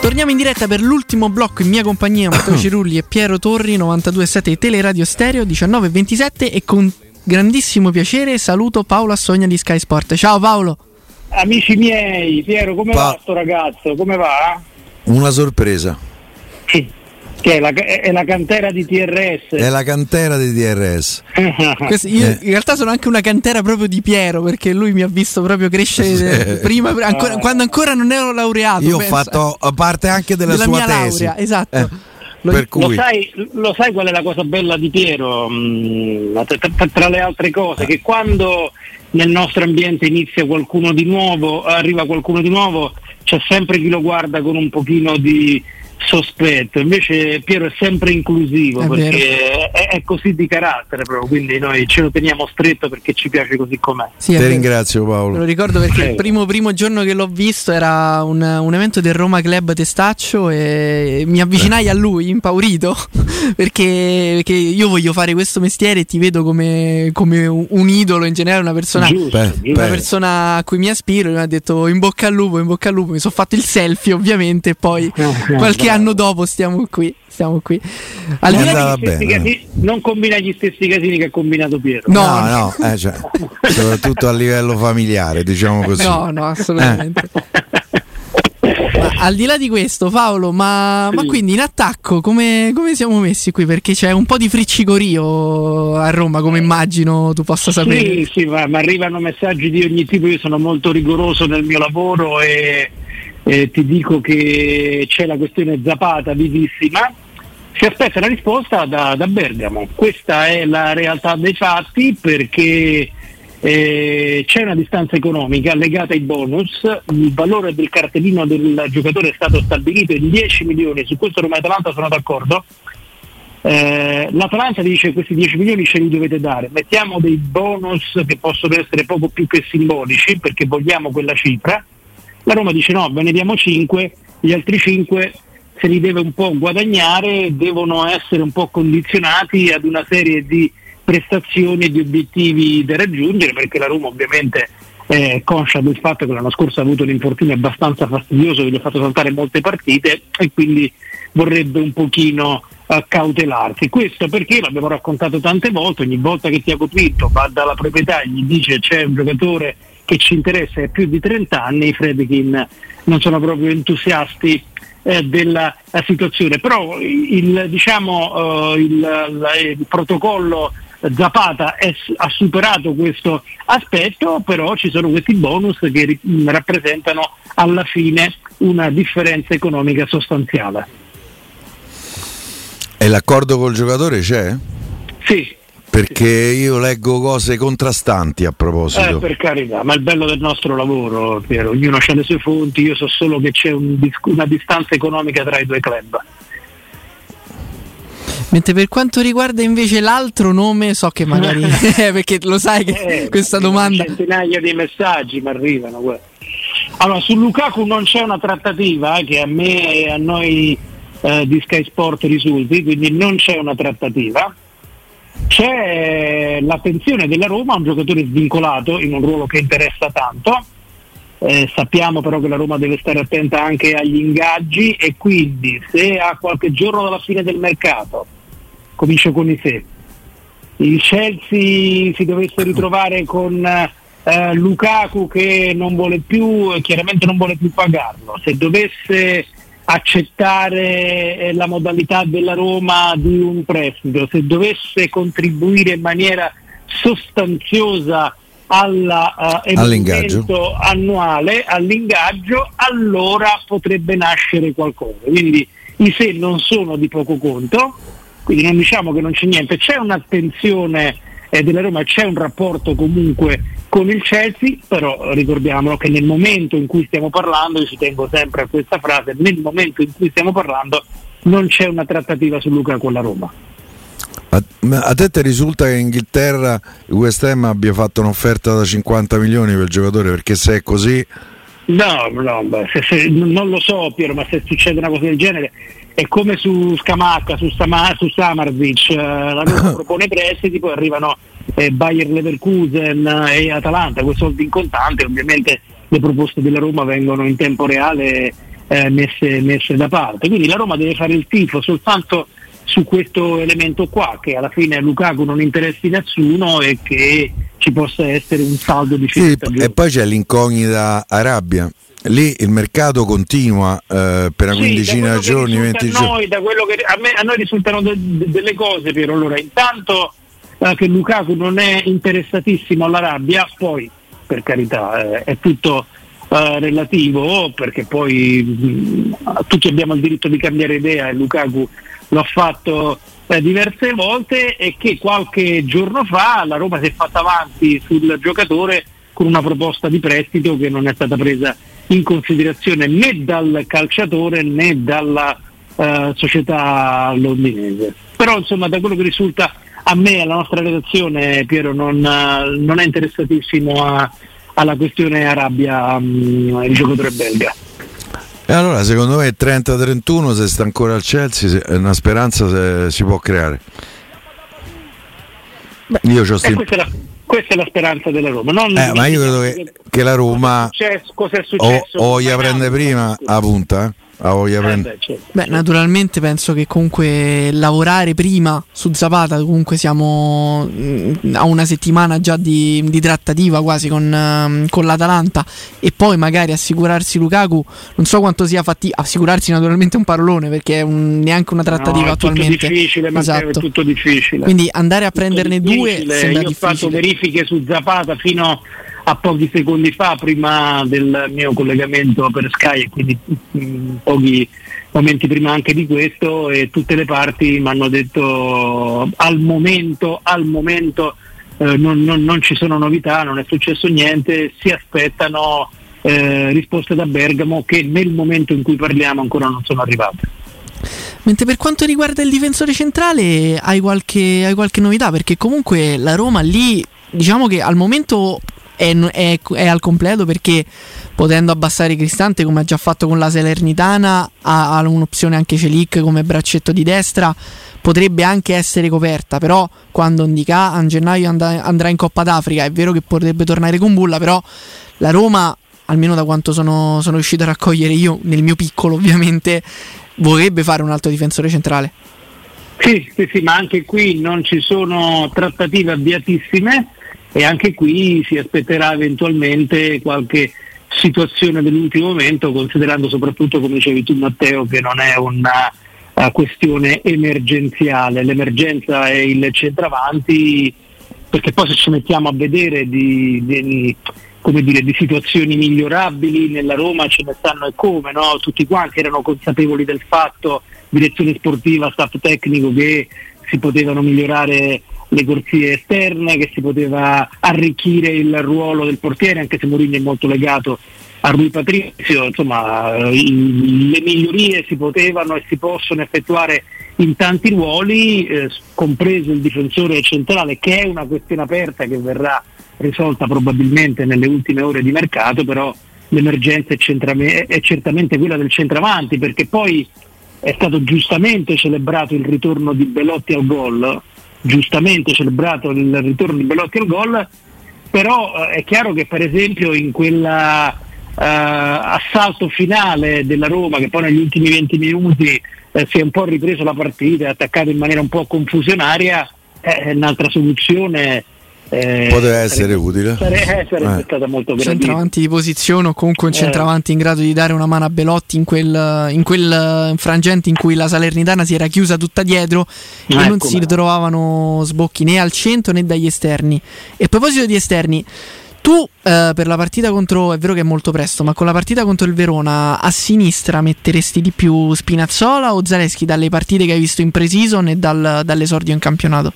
Torniamo in diretta per l'ultimo blocco in mia compagnia, Matteo Cirulli e Piero Torri, 92.7 Teleradio Stereo, 19.27 e con grandissimo piacere saluto Paolo Assogna di Sky Sport. Ciao Paolo! Amici miei, Piero, come Pa- va sto ragazzo? Come va? Una sorpresa. Che è la, è la cantera di TRS. È la cantera di DRS. Questo- io Eh. in realtà sono anche una cantera proprio di Piero perché lui mi ha visto proprio crescere Sì. prima, ancora- quando ancora non ero laureato. Io ho pensa. fatto parte anche della, Della sua mia tesi. laurea, esatto. Eh, Lo- per Lo cui sai, lo sai qual è la cosa bella di Piero? Mm, tra, le altre cose, che quando nel nostro ambiente inizia qualcuno di nuovo, arriva qualcuno di nuovo, c'è sempre chi lo guarda con un pochino di sospetto. Invece Piero è sempre inclusivo È perché è, è così di carattere proprio, quindi noi ce lo teniamo stretto perché ci piace così com'è. Sì, ti ringrazio Me lo Paolo. ricordo perché il Prego. primo, primo giorno che l'ho visto era un, un evento del Roma Club Testaccio e mi avvicinai a lui impaurito perché, perché io voglio fare questo mestiere e ti vedo come, come un, idolo in generale, una persona, Giusto, una beh. persona a cui mi aspiro e mi ha detto in bocca al lupo, in bocca al lupo, mi sono fatto il selfie ovviamente e poi Eh, qualche bravo. Anno dopo stiamo qui, stiamo qui. Al di là casini- non combina gli stessi casini che ha combinato Piero. No, no, no, eh, cioè, soprattutto a livello familiare, diciamo così. No, no, assolutamente. Ma al di là di questo, Paolo, ma, ma quindi in attacco come, come siamo messi qui? Perché c'è un po' di friccicorio a Roma, come immagino tu possa sapere. Sì, sì, ma, ma arrivano messaggi di ogni tipo, io sono molto rigoroso nel mio lavoro e, e ti dico che c'è la questione Zapata vivissima. Si aspetta la risposta da, da Bergamo, questa è la realtà dei fatti perché eh, c'è una distanza economica legata ai bonus, il valore del cartellino del giocatore è stato stabilito in 10 milioni, su questo Roma e Atalanta sono d'accordo, eh, L'Atalanta dice questi 10 milioni ce li dovete dare, mettiamo dei bonus che possono essere poco più che simbolici perché vogliamo quella cifra, la Roma dice no, ve ne diamo 5, gli altri 5 se li deve un po' guadagnare, devono essere un po' condizionati ad una serie di prestazioni e di obiettivi da raggiungere perché la Roma ovviamente è conscia del fatto che l'anno scorso ha avuto un infortunio abbastanza fastidioso che gli ha fatto saltare molte partite e quindi vorrebbe un pochino eh, cautelarsi. Questo perché l'abbiamo raccontato tante volte, ogni volta che Tiago Pinto va dalla proprietà e gli dice c'è un giocatore che ci interessa ha più di 30 anni, i Fredkin non sono proprio entusiasti eh, della situazione, però il, diciamo, eh, il, il protocollo Zapata è- ha superato questo aspetto, però ci sono questi bonus che ri- rappresentano alla fine una differenza economica sostanziale. E l'accordo col giocatore c'è? Sì, Perché io leggo cose contrastanti a eh, proposito. per carità, ma il bello del nostro lavoro, Piero, ognuno ha le sue fonti, io so solo che c'è un una distanza economica tra i due club. Mentre per quanto riguarda invece l'altro nome, so che magari. eh, perché lo sai che Eh, questa domanda. Centinaia di messaggi mi arrivano. guarda. Allora, su Lukaku non c'è una trattativa eh, che a me e a noi eh, di Sky Sport risulti, quindi non c'è una trattativa. C'è l'attenzione della Roma a un giocatore svincolato in un ruolo che interessa tanto. Eh, sappiamo però che la Roma deve stare attenta anche agli ingaggi e quindi se a qualche giorno dalla fine del mercato, comincio con i se, il Chelsea si dovesse ritrovare con eh, Lukaku che non vuole più, chiaramente non vuole più pagarlo, se dovesse accettare eh, la modalità della Roma di un prestito, se dovesse contribuire in maniera sostanziosa alla, eh, All'ingaggio. annuale, all'ingaggio, allora potrebbe nascere qualcosa. Quindi i se non sono di poco conto, quindi non diciamo che non c'è niente, c'è un'attenzione eh, della Roma, c'è un rapporto comunque con il Chelsea, però ricordiamolo che nel momento in cui stiamo parlando, io ci tengo sempre a questa frase, nel momento in cui stiamo parlando non c'è una trattativa su Luca con la Roma. A, a te ti risulta che in Inghilterra il West Ham abbia fatto un'offerta da 50 milioni per il giocatore? Perché se è così... No, no beh, se, se, non lo so Piero, ma se succede una cosa del genere è come su Scamacca, su, Sama, su Samarzic, eh, la Roma propone prestiti, poi arrivano eh, Bayer Leverkusen e Atalanta, quei soldi in contante, ovviamente le proposte della Roma vengono in tempo reale eh, messe, messe da parte. Quindi la Roma deve fare il tifo soltanto su questo elemento qua, che alla fine Lukaku non interessi nessuno e che ci possa essere un saldo di sì, E poi c'è l'incognita Arabia. Lì il mercato continua eh, per una sì, quindicina di giorni, 20 giorni. A, a, a, noi risultano de, de, delle cose, Piero. Allora, intanto eh, che Lukaku non è interessatissimo all'Arabia, poi per carità eh, è tutto eh, relativo perché poi mh, tutti abbiamo il diritto di cambiare idea e Lukaku lo ha fatto eh, diverse volte e che qualche giorno fa la Roma si è fatta avanti sul giocatore con una proposta di prestito che non è stata presa in considerazione né dal calciatore né dalla uh, società londinese. Però insomma da quello che risulta a me, alla nostra redazione, Piero non, non è interessatissimo a, alla questione Arabia um, il giocatore belga. E allora secondo me 30-31 se sta ancora al Chelsea è una speranza se si può creare. Beh, io ho sti... questa, è la, questa, è la, speranza della Roma. Non eh, ma io credo che, che la Roma cosa è successo, o, o gli prende prima a punta. Ah, voglia eh beh, certo. beh, naturalmente penso che comunque lavorare prima su Zapata, comunque siamo mm, a una settimana già di, di trattativa quasi con, um, con, l'Atalanta e poi magari assicurarsi Lukaku, non so quanto sia fattibile, assicurarsi naturalmente un parolone perché è un, neanche una trattativa no, attualmente. È difficile, esatto. è tutto difficile. Quindi andare a prenderne due sembra Io difficile. ho fatto verifiche su Zapata fino a a pochi secondi fa, prima del mio collegamento per Sky e quindi mh, mm, pochi momenti prima anche di questo e tutte le parti mi hanno detto al momento, al momento eh, non, non, non, ci sono novità, non è successo niente, si aspettano eh, risposte da Bergamo che nel momento in cui parliamo ancora non sono arrivate. Mentre per quanto riguarda il difensore centrale hai qualche, hai qualche novità perché comunque la Roma lì diciamo che al momento è, è, è, al completo perché potendo abbassare Cristante come ha già fatto con la Salernitana ha, ha un'opzione anche Celic come braccetto di destra potrebbe anche essere coperta però quando Indica a gennaio and- andrà in Coppa d'Africa è vero che potrebbe tornare con Bulla però la Roma almeno da quanto sono, sono riuscito a raccogliere io nel mio piccolo ovviamente vorrebbe fare un altro difensore centrale. Sì, sì, sì, ma anche qui non ci sono trattative avviatissime e anche qui si aspetterà eventualmente qualche situazione dell'ultimo momento, considerando soprattutto, come dicevi tu Matteo, che non è una uh, questione emergenziale, l'emergenza è il centravanti, perché poi se ci mettiamo a vedere di, di, dire, di situazioni migliorabili nella Roma ce ne stanno e come, no? tutti quanti erano consapevoli del fatto, direzione sportiva, staff tecnico, che si potevano migliorare le corsie esterne, che si poteva arricchire il ruolo del portiere, anche se Mourinho è molto legato a Rui Patrizio, insomma le migliorie si potevano e si possono effettuare in tanti ruoli, eh, compreso il difensore centrale, che è una questione aperta che verrà risolta probabilmente nelle ultime ore di mercato, però l'emergenza è, centrame- è certamente quella del centravanti, perché poi è stato giustamente celebrato il ritorno di Belotti al gol, giustamente celebrato il ritorno di Belotti al gol, però eh, è chiaro che per esempio in quella Uh, assalto finale della Roma che poi negli ultimi 20 minuti eh, si è un po' ripreso la partita, attaccato in maniera un po' confusionaria, è un'altra soluzione eh, Poteva essere utile. Sarebbe, eh, sarebbe eh. stata molto gradita. Centravanti di posizione o comunque un eh. centravanti in grado di dare una mano a Belotti in quel, in quel frangente in cui la Salernitana si era chiusa tutta dietro e non si ritrovavano sbocchi né al centro né dagli esterni. E a proposito di esterni, tu eh, per la partita contro, è vero che è molto presto, ma con la partita contro il Verona a sinistra metteresti di più Spinazzola o Zaleschi dalle partite che hai visto in pre-season e dal, dall'esordio in campionato?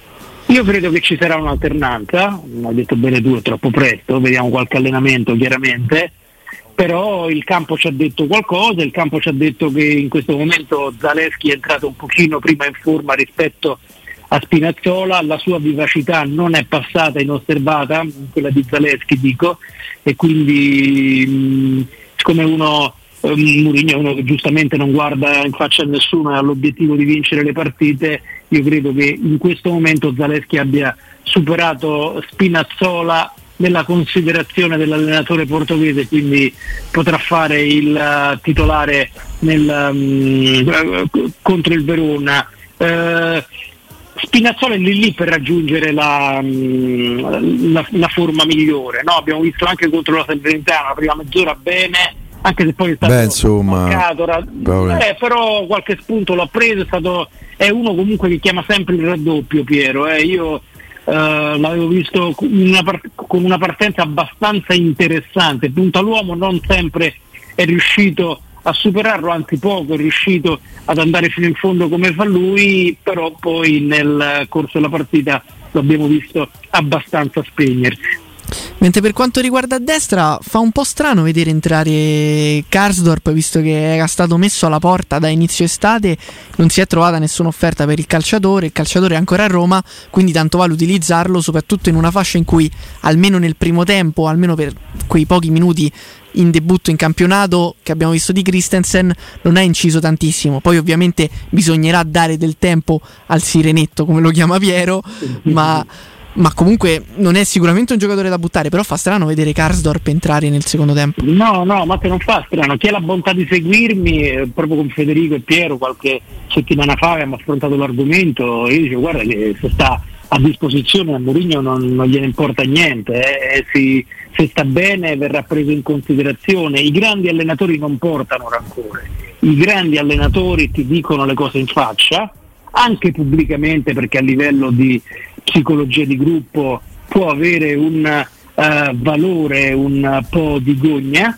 Io credo che ci sarà un'alternanza, non hai detto bene tu, è troppo presto, vediamo qualche allenamento chiaramente, però il campo ci ha detto qualcosa, il campo ci ha detto che in questo momento Zaleschi è entrato un pochino prima in forma rispetto a Spinazzola, la sua vivacità non è passata inosservata, quella di Zaleschi dico, e quindi mh, siccome uno um, Mourinho uno che giustamente non guarda in faccia a nessuno e ha l'obiettivo di vincere le partite, io credo che in questo momento Zaleschi abbia superato Spinazzola nella considerazione dell'allenatore portoghese, quindi potrà fare il uh, titolare nel, um, contro il Verona. Uh, Spinazzola è lì lì per raggiungere la, la, la forma migliore. No? Abbiamo visto anche contro la Salernitana la prima mezz'ora bene, anche se poi è stato Beh, insomma, mancato, eh, però qualche spunto l'ha preso, è, stato, è, uno comunque che chiama sempre il raddoppio Piero. Eh. Io eh, l'avevo visto una part- con una partenza abbastanza interessante, punta all'uomo non sempre è riuscito a superarlo, anzi poco è riuscito ad andare fino in fondo come fa lui, però poi nel corso della partita lo abbiamo visto abbastanza spegnersi. Mentre per quanto riguarda a destra, fa un po' strano vedere entrare Karsdorp, visto che era stato messo alla porta da inizio estate, non si è trovata nessuna offerta per il calciatore, il calciatore è ancora a Roma, quindi tanto vale utilizzarlo, soprattutto in una fascia in cui almeno nel primo tempo, almeno per quei pochi minuti in debutto in campionato che abbiamo visto di Christensen non ha inciso tantissimo. Poi ovviamente bisognerà dare del tempo al sirenetto, come lo chiama Piero, ma ma comunque non è sicuramente un giocatore da buttare, però fa strano vedere Karsdorp entrare nel secondo tempo. No, no, ma che non fa strano. Chi ha la bontà di seguirmi, eh, proprio con Federico e Piero, qualche settimana fa abbiamo affrontato l'argomento io dicevo guarda che se sta a disposizione a Mourinho non, non gliene importa niente, eh, si, se sta bene verrà preso in considerazione. I grandi allenatori non portano rancore, i grandi allenatori ti dicono le cose in faccia, anche pubblicamente perché a livello di psicologia di gruppo può avere un uh, valore un po' di gogna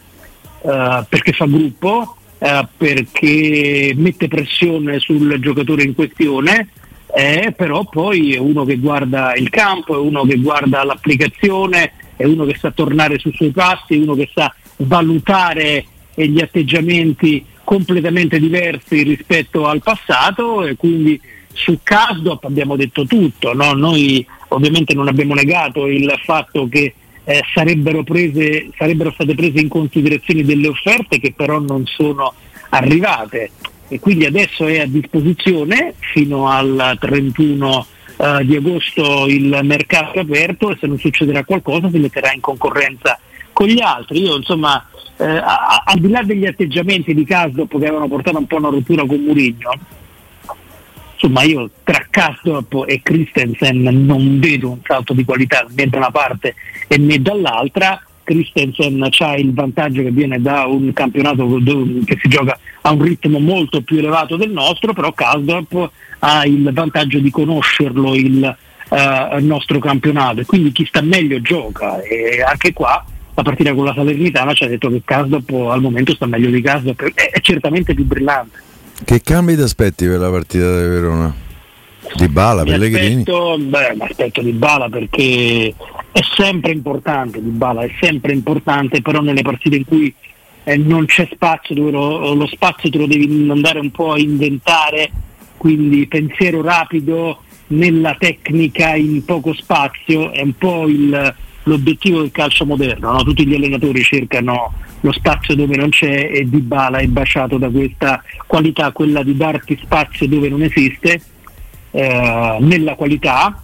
uh, perché fa gruppo, uh, perché mette pressione sul giocatore in questione, eh, però poi è uno che guarda il campo, è uno che guarda l'applicazione, è uno che sa tornare sui suoi passi, è uno che sa valutare gli atteggiamenti completamente diversi rispetto al passato e quindi su Casdop abbiamo detto tutto, no? noi ovviamente non abbiamo negato il fatto che eh, sarebbero, prese, sarebbero state prese in considerazione delle offerte che però non sono arrivate e quindi adesso è a disposizione fino al 31 eh, di agosto il mercato aperto e se non succederà qualcosa si metterà in concorrenza con gli altri. Io insomma eh, al di là degli atteggiamenti di Casdop che avevano portato un po' a una rottura con Murigno, insomma io tra Castorp e Christensen non vedo un salto di qualità né da una parte né dall'altra. Christensen ha il vantaggio che viene da un campionato che si gioca a un ritmo molto più elevato del nostro, però Kasdorp ha il vantaggio di conoscerlo il uh, nostro campionato e quindi chi sta meglio gioca e anche qua la partita con la Salernitana ci ha detto che Kasdorp al momento sta meglio di Kasdorp, è, è certamente più brillante. Che cambi ti aspetti per la partita di Verona? Di Bala, mi Pellegrini? Aspetto, beh, mi aspetto di Bala perché è sempre importante, di Bala è sempre importante, però nelle partite in cui eh, non c'è spazio, dove lo, lo, spazio te lo devi andare un po' a inventare, quindi pensiero rapido nella tecnica in poco spazio è un po' il, l'obiettivo del calcio moderno, no? tutti gli allenatori cercano lo spazio dove non c'è e Di Bala è baciato da questa qualità, quella di darti spazio dove non esiste, eh, nella qualità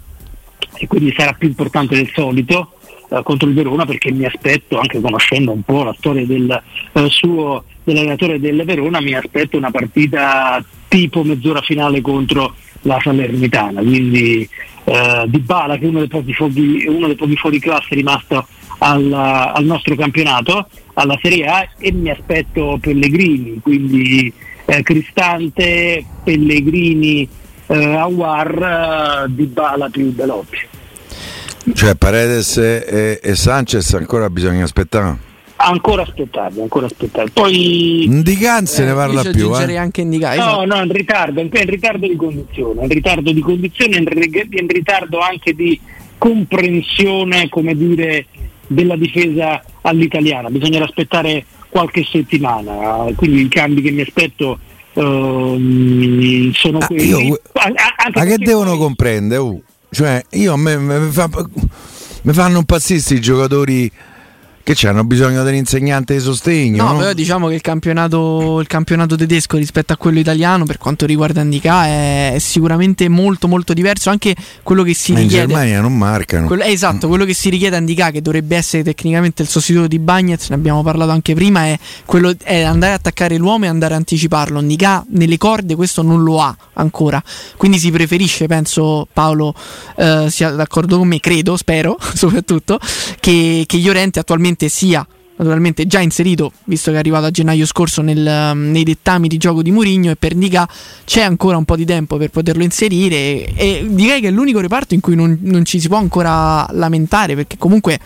e quindi sarà più importante del solito eh, contro il Verona perché mi aspetto, anche conoscendo un po' la storia del eh, suo dell'allenatore del Verona, mi aspetto una partita tipo mezz'ora finale contro la Salernitana, quindi eh, Di Bala che è uno dei pochi fuori, uno dei pochi fuori classe rimasto al, al nostro campionato alla Serie A e mi aspetto Pellegrini, quindi eh, Cristante, Pellegrini, eh, Awar, eh, Di Bala più Belotti. Cioè Paredes e, e, Sanchez ancora bisogna aspettare? Ancora aspettarli, ancora aspettarli. Poi Ndigan se ne parla più. Eh. anche Ndigai. No, no, in ritardo, in in ritardo di condizione, in ritardo di condizione, in ri- in ritardo anche di comprensione, come dire, della difesa all'italiana. Bisognerà aspettare qualche settimana, quindi i cambi che mi aspetto ehm, sono Ah, quelli. io- A- Ma che devono poi- comprendere? oh? Cioè, io a me, me- me fa- mi fanno impazzire i giocatori che hanno bisogno dell'insegnante di sostegno. No, no? però diciamo che il campionato, il campionato tedesco rispetto a quello italiano, per quanto riguarda Indica, è, è sicuramente molto molto diverso. Anche quello che si Ma in richiede. Germania non marcano. Quello- eh, esatto, quello che si richiede a Indica, che dovrebbe essere tecnicamente il sostituto di Bagnez, ne abbiamo parlato anche prima, è, quello, è andare a attaccare l'uomo e andare a anticiparlo. Indica nelle corde questo non lo ha ancora, quindi si preferisce, penso Paolo eh, sia d'accordo con me, credo, spero soprattutto, che, che Llorente attualmente sia naturalmente già inserito, visto che è arrivato a gennaio scorso nel, um, nei dettami di gioco di Murigno e per Dica c'è ancora un po' di tempo per poterlo inserire e, e direi che è l'unico reparto in cui non, non ci si può ancora lamentare perché comunque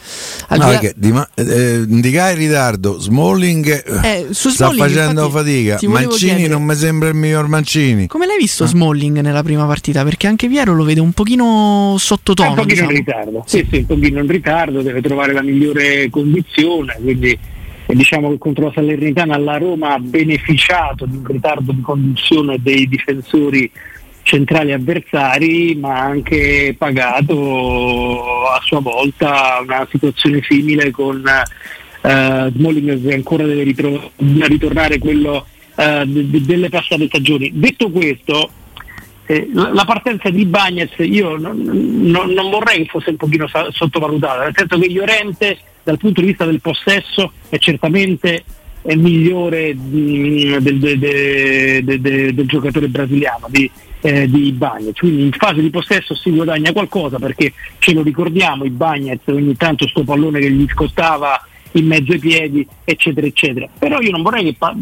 al No, di di ma- eh, Ndiga in ritardo, Smalling Eh, su sta Smalling, facendo infatti, fatica. Mancini chiedere- non mi sembra il miglior Mancini. come l'hai Ah. visto Smalling nella prima partita? Perché anche Piero lo vede un pochino È sottotono. un pochino diciamo. in ritardo, sì, sì, un pochino in ritardo, deve trovare la migliore condizione, quindi eh, diciamo che contro la Salernitana la Roma ha beneficiato di un ritardo di condizione dei difensori centrali avversari, ma ha anche pagato a sua volta una situazione simile con eh, Smalling che ancora deve ritro- ritornare quello eh, de- delle passate stagioni. Detto questo, eh, la partenza di Bagnez io non, non- non vorrei fosse un pochino sottovalutata, nel senso che Llorente dal punto di vista del possesso è certamente è migliore di- del, de- de- de- de- del giocatore brasiliano di, eh, di Bagnez, quindi in fase di possesso si guadagna qualcosa perché ce lo ricordiamo, i Bagnez ogni tanto sto pallone che gli scottava in mezzo ai piedi, eccetera, eccetera. Però io non vorrei che, pa-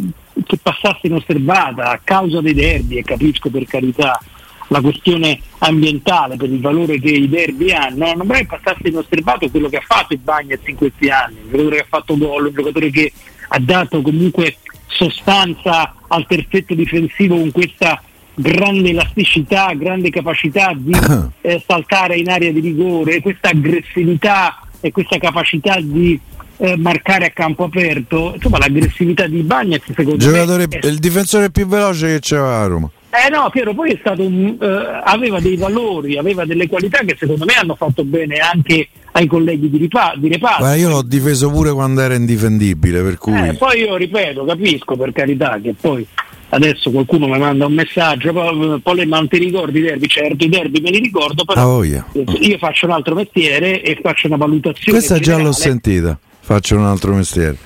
che passasse inosservata a causa dei derby, e capisco per carità la questione ambientale per il valore che i derby hanno, non vorrei passasse inosservato quello che ha fatto il Bagnez in questi anni, un giocatore che ha fatto gol, un giocatore che ha dato comunque sostanza al terzetto difensivo con questa grande elasticità, grande capacità di eh, saltare in area di rigore, questa aggressività e questa capacità di eh, marcare a campo aperto, insomma l'aggressività di Bagnez secondo Giocatore, me è il difensore più veloce che c'era a Roma. Eh no, Piero poi è stato un, eh, aveva dei valori, aveva delle qualità che secondo me hanno fatto bene anche ai colleghi di, ripa- di reparto. Ma io l'ho difeso pure quando era indifendibile, per cui Eh, poi io ripeto, capisco per carità che poi adesso qualcuno mi manda un messaggio, poi, poi le- ma non ti ricordi i derby? Certo, i derby me li ricordo, però voglia. io faccio un altro mestiere e faccio una valutazione. Questa già l'ho generale. sentita. Faccio un altro mestiere.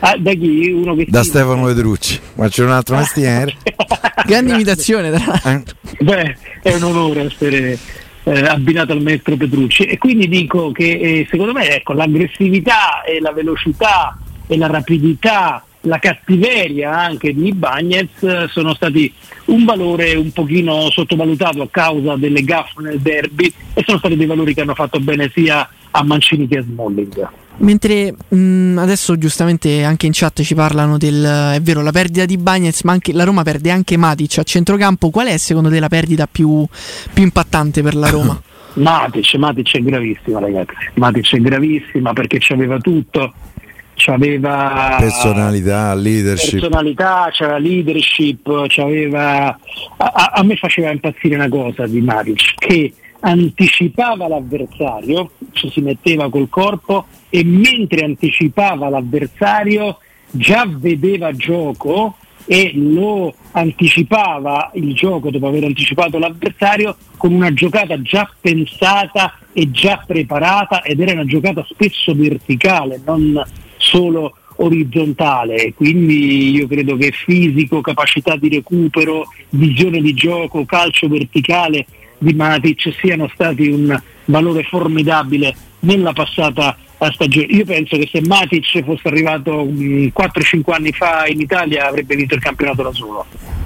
Ah, da chi? Uno che Da. Stefano Vedrucci. Faccio un altro mestiere. Grande imitazione, tra l'altro. Eh? Beh, è un onore essere eh, abbinato al maestro Petrucci e quindi dico che eh, secondo me ecco, l'aggressività e la velocità e la rapidità, la cattiveria anche di Bagnez sono stati un valore un pochino sottovalutato a causa delle gaffe nel derby e sono stati dei valori che hanno fatto bene sia a Mancini che a Smalling. Mentre mh, adesso giustamente anche in chat ci parlano del è vero la perdita di Bagnez, ma anche la Roma perde anche Matic a centrocampo. Qual è secondo te la perdita più, più impattante per la Roma? Matic, Matic è gravissima ragazzi, Matic è gravissima perché c'aveva tutto, c'aveva Personalità, leadership. personalità, c'era leadership, c'aveva... A, a- a me faceva impazzire una cosa di Maric, che anticipava l'avversario, ci si metteva col corpo e mentre anticipava l'avversario già vedeva gioco e lo anticipava il gioco dopo aver anticipato l'avversario con una giocata già pensata e già preparata ed era una giocata spesso verticale, non solo orizzontale, quindi io credo che fisico, capacità di recupero, visione di gioco, calcio verticale di Matic siano stati un valore formidabile nella passata stagione. Io penso che se Matic fosse arrivato mh, 4-5 anni fa in Italia avrebbe vinto il campionato da solo.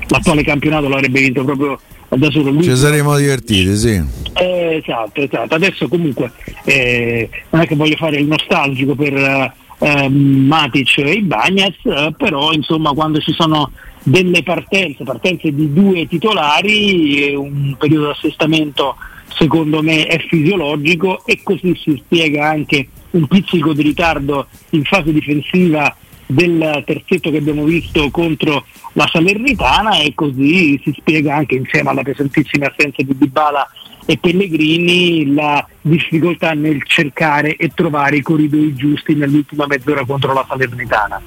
L'attuale campionato l'avrebbe vinto proprio da solo. Lui Ci saremmo divertiti, sì. eh, esatto, esatto. Adesso comunque eh, non è che voglio fare il nostalgico per, eh, eh, Matic e Ibagnez, eh, però insomma quando ci sono delle partenze, partenze di due titolari, un periodo di assestamento secondo me è fisiologico e così si spiega anche un pizzico di ritardo in fase difensiva del terzetto che abbiamo visto contro la Salernitana e così si spiega anche insieme alla pesantissima assenza di Dybala e Pellegrini la difficoltà nel cercare e trovare i corridoi giusti nell'ultima mezz'ora contro la Salernitana.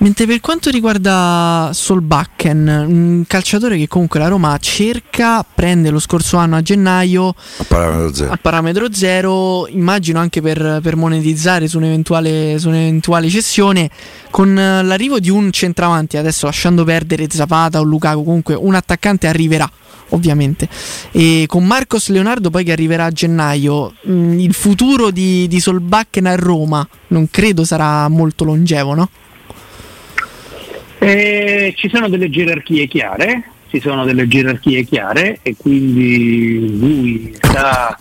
Mentre per quanto riguarda Solbakken, un calciatore che comunque la Roma cerca, prende lo scorso anno a gennaio a parametro zero, a parametro zero immagino anche per, per monetizzare su un'eventuale, su un'eventuale, cessione, con l'arrivo di un centravanti, adesso lasciando perdere Zapata o Lukaku, comunque un attaccante arriverà ovviamente. E con Marcos Leonardo poi che arriverà a gennaio, mh, il futuro di, di Solbakken a Roma non credo sarà molto longevo, no? Eh, ci sono delle gerarchie chiare, ci sono delle gerarchie chiare e quindi lui sta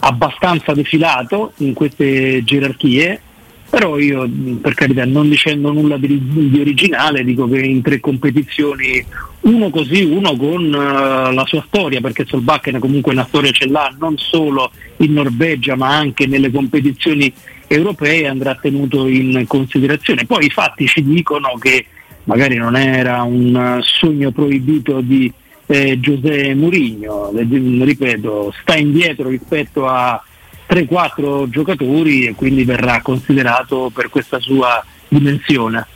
abbastanza defilato in queste gerarchie, però io per carità non dicendo nulla di, di originale dico che in tre competizioni uno così, uno con uh, la sua storia, perché Solbakken comunque una storia ce l'ha non solo in Norvegia ma anche nelle competizioni europee andrà tenuto in considerazione. Poi i fatti ci dicono che magari non era un sogno proibito di eh, Giuseppe Mourinho, ripeto, sta indietro rispetto a 3-4 giocatori e quindi verrà considerato per questa sua dimensione.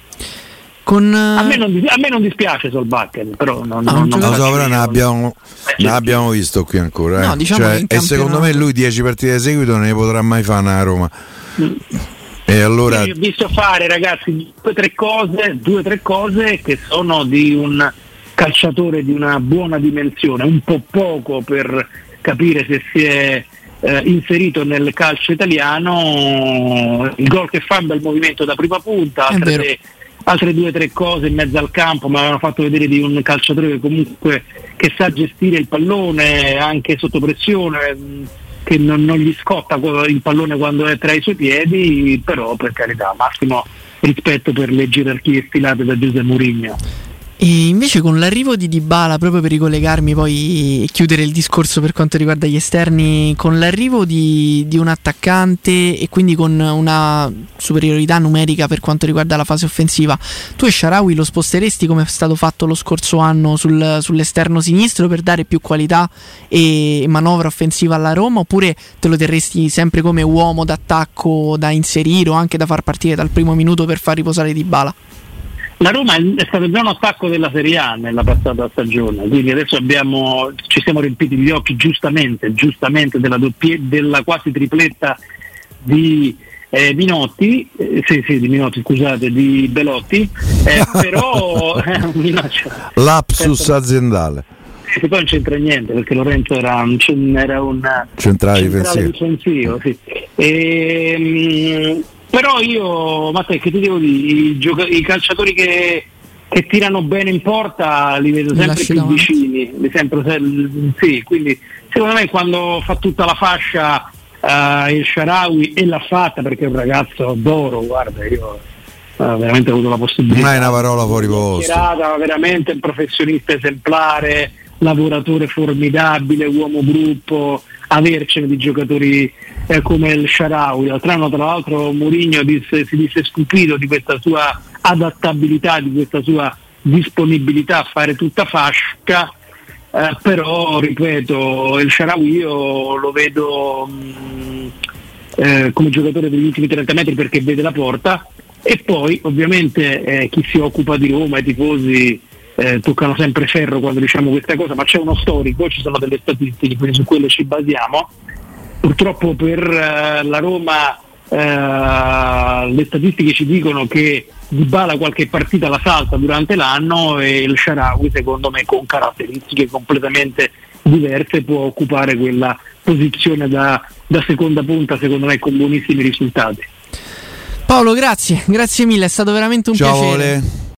Con, a, me non, a, me non, dispiace Solbakken, però non, ah, non, non so, però ne abbiamo, ne abbiamo, visto qui ancora. Eh. No, diciamo cioè, e secondo me lui 10 partite di seguito non ne potrà mai fare a Roma. Mm. E allora... Io ho visto fare ragazzi due o tre cose, due, tre cose che sono di un calciatore di una buona dimensione, un po' poco per capire se si è eh, inserito nel calcio italiano, il gol che fa un bel movimento da prima punta, altre, tre, altre due o tre cose in mezzo al campo mi avevano fatto vedere di un calciatore che comunque che sa gestire il pallone anche sotto pressione che non, non, gli scotta il pallone quando è tra i suoi piedi, però per carità, massimo rispetto per le gerarchie stilate da Giuseppe Mourinho. E invece con l'arrivo di Dybala, proprio per ricollegarmi poi e chiudere il discorso per quanto riguarda gli esterni, con l'arrivo di, di, un attaccante e quindi con una superiorità numerica per quanto riguarda la fase offensiva, tu e Sharawi lo sposteresti come è stato fatto lo scorso anno sul, sull'esterno sinistro per dare più qualità e manovra offensiva alla Roma oppure te lo terresti sempre come uomo d'attacco da inserire o anche da far partire dal primo minuto per far riposare Dybala? La Roma è stato già un attacco della Serie A nella passata stagione, quindi adesso abbiamo, ci siamo riempiti gli occhi giustamente, giustamente della, doppie, della quasi tripletta di eh, Minotti, eh, sì, sì, di Minotti, scusate, di Belotti, eh, però eh, lapsus certo, aziendale. E poi non c'entra niente perché Lorenzo era un, era un centrale, centrale difensivo. difensivo sì. e, ehm, però io, Matteo, che ti devo dire, i, gioca- i calciatori che, che, tirano bene in porta li vedo sempre più davanti. vicini, li sempre, sì, quindi secondo me quando fa tutta la fascia uh, il Sharawi e l'ha fatta perché è un ragazzo d'oro, guarda, io uh, veramente ho avuto la possibilità. Non è una parola fuori posto. Veramente un professionista esemplare, lavoratore formidabile, uomo gruppo, avercene di giocatori eh, come il Sharawi. L'altro anno tra l'altro Mourinho disse, si disse stupito di questa sua adattabilità, di questa sua disponibilità a fare tutta fascia, eh, però ripeto, il Sharawi io lo vedo mh, mm, eh, come giocatore degli ultimi 30 metri perché vede la porta e poi ovviamente eh, chi si occupa di Roma, i tifosi eh, toccano sempre ferro quando diciamo questa cosa, ma c'è uno storico, ci sono delle statistiche, quindi su quelle ci basiamo. Purtroppo per eh, la Roma eh, le statistiche ci dicono che Di Bala qualche partita la salta durante l'anno e il Sharawi secondo me con caratteristiche completamente diverse può occupare quella posizione da, da seconda punta secondo me con buonissimi risultati. Paolo grazie, grazie mille, è stato veramente un Ciao, piacere. Vole.